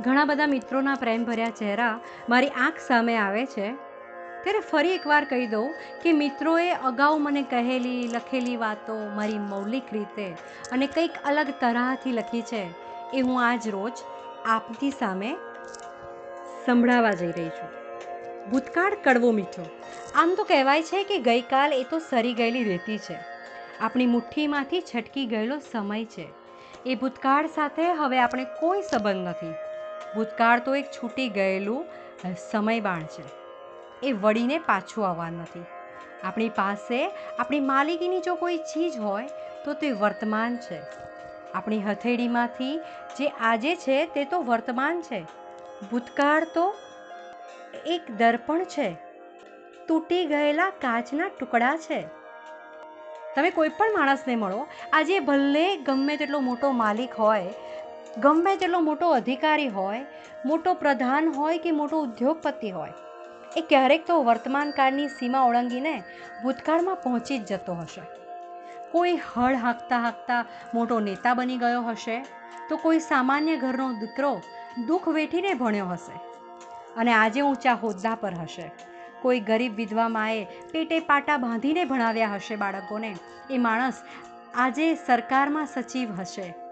ઘણા બધા મિત્રોના પ્રેમભર્યા ચહેરા મારી આંખ સામે આવે છે. ત્યારે ફરી એકવાર કહી દઉં કે મિત્રોએ અગાઉ મને કહેલી, લખેલી વાતો મારી મૌલિક રીતે અને કંઈક અલગ તરહથી લખી છે એ હું આજ રોજ આપની સામે સંભળાવા જઈ રહી છું. ભૂતકાળ કડવો મીઠો. આમ તો કહેવાય છે કે ગઈકાલ એ તો સરી ગયેલી રેતી છે. આપણી મુઠ્ઠીમાંથી છટકી ગયેલો સમય છે. એ ભૂતકાળ સાથે હવે આપણે કોઈ સંબંધ નથી. ભૂતકાળ તો એક છૂટી ગયેલું સમયબાણ છે. એ વળીને પાછું આવવાનું નથી. આપણી પાસે, આપણી માલિકીની જો કોઈ ચીજ હોય, તો તે વર્તમાન છે. આપણી હથેળીમાંથી જે આજે છે, તે તો વર્તમાન છે. ભૂતકાળ તો એક દર્પણ છે. તૂટી ગયેલા કાચના ટુકડા છે. તમે કોઈ પણ માણસને મળો, આજે ભલે ગમે તેટલો મોટો માલિક હોય ગમે તેટલો મોટો અધિકારી હોય, મોટો પ્રધાન હોય કે મોટો ઉદ્યોગપતિ હોય, એ ક્યારેક તો વર્તમાનકાળની સીમા ઓળંગીને ભૂતકાળમાં પહોંચી જ જતો હશે. કોઈ હળ હાંકતા હાંકતા મોટો નેતા બની ગયો હશે, તો કોઈ સામાન્ય ઘરનો દીકરો દુઃખ વેઠીને ભણ્યો હશે. અને આજે ઊંચા હોદ્દા પર હશે. કોઈ ગરીબ વિધવા માએ પેટે પાટા બાંધીને ભણાવ્યા હશે બાળકોને. એ માણસ આજે સરકારમાં સચિવ હશે.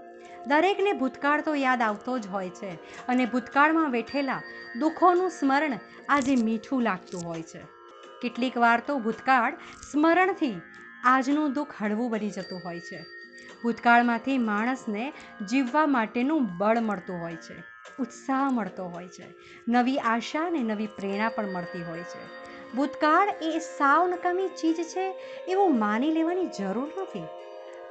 દરેકને ભૂતકાળ તો યાદ આવતો જ હોય છે અને ભૂતકાળમાં વેઠેલા દુઃખોનું સ્મરણ આજે મીઠું લાગતું હોય છે. કેટલીક વાર તો ભૂતકાળ સ્મરણથી આજનું દુઃખ હળવું બની જતું હોય છે. ભૂતકાળમાંથી માણસને જીવવા માટેનું બળ મળતું હોય છે, ઉત્સાહ મળતો હોય છે, નવી આશા અને નવી પ્રેરણા પણ મળતી હોય છે. ભૂતકાળ એ સાવ નકામી ચીજ છે એવું માની લેવાની જરૂર નથી.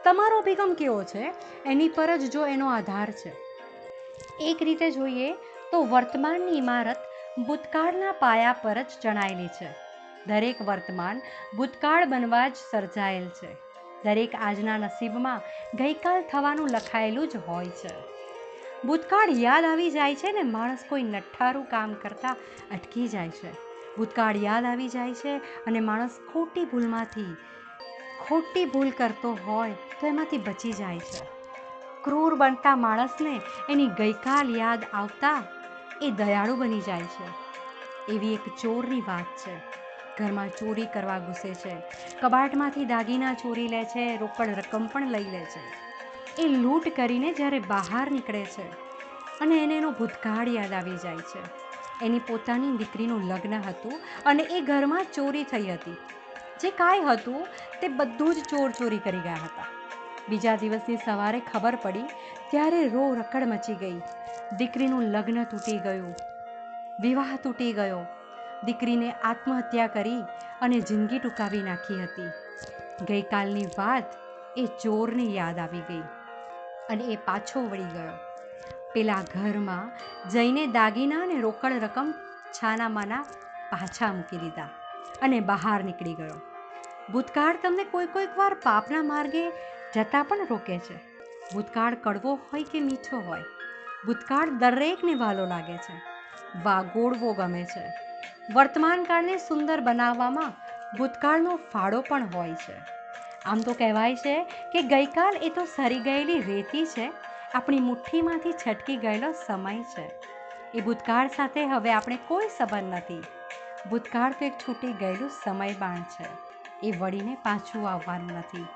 તમારો અભિગમ કેવો છે? એની પર જ જો એનો આધાર છે. એક રીતે જોઈએ તો વર્તમાનની ઇમારત ભૂતકાળના પાયા પર જ ચણાયેલી છે. દરેક વર્તમાન ભૂતકાળ બનવા જ સર્જાયેલ છે. દરેક આજના નસીબમાં ગઈકાલ થવાનું લખાયેલું જ હોય છે. ભૂતકાળ યાદ આવી જાય છે ને માણસ કોઈ નઠ્ઠારું કામ કરતાં અટકી જાય છે. ભૂતકાળ યાદ આવી જાય છે અને માણસ ખોટી ભૂલમાંથી ખોટી ભૂલ કરતો હોય તો એમાંથી બચી જાય છે. ક્રૂર બનતા માણસને એની ગઈકાલ યાદ આવતા એ દયાળુ બની જાય છે. એવી એક ચોરની વાત છે. ઘરમાં ચોરી કરવા ઘૂસે છે. કબાટમાંથી દાગીના ચોરી લે છે, રોકડ રકમ પણ લઈ લે છે. એ લૂંટ કરીને જ્યારે બહાર નીકળે છે અને એને એનો ભૂતકાળ યાદ આવી જાય છે. એની પોતાની દીકરીનું લગ્ન હતું અને એ ઘરમાં ચોરી થઈ હતી. જે કાંઈ હતું તે બધું જ ચોર ચોરી કરી ગયા હતા. બીજા દિવસની સવારે ખબર પડી ત્યારે રો રકડ મચી ગઈ. દીકરીનું લગ્ન તૂટી ગયું. વિવાહ તૂટી ગયો. દીકરીને આત્મહત્યા કરી અને જિંદગી ટૂંકાવી નાખી હતી. ગઈકાલની વાત એ ચોરને યાદ આવી ગઈ અને એ પાછો વળી ગયો. પેલા ઘરમાં જઈને દાગીના અને રોકડ રકમ છાનામાના પાછા મૂકી દીધા અને બહાર નીકળી ગયો. ભૂતકાળ તમને કોઈ કોઈક વાર પાપના માર્ગે જતાં પણ રોકે છે. ભૂતકાળ કડવો હોય કે મીઠો હોય, ભૂતકાળ દરેકને વાલો લાગે છે. વાગોળવો ગમે છે. વર્તમાનકાળને સુંદર બનાવવામાં ભૂતકાળનો ફાળો પણ હોય છે. આમ તો કહેવાય છે કે ગઈકાલ એ તો સરી ગયેલી રેતી છે, આપણી મુઠ્ઠીમાંથી છટકી ગયેલો સમય છે. એ ભૂતકાળ સાથે હવે આપણે કોઈ સંબંધ નથી. ભૂતકાળ તો એક છૂટી ગયેલું સમયબાણ છે. એ વળીને પાછું આવવાનું નથી.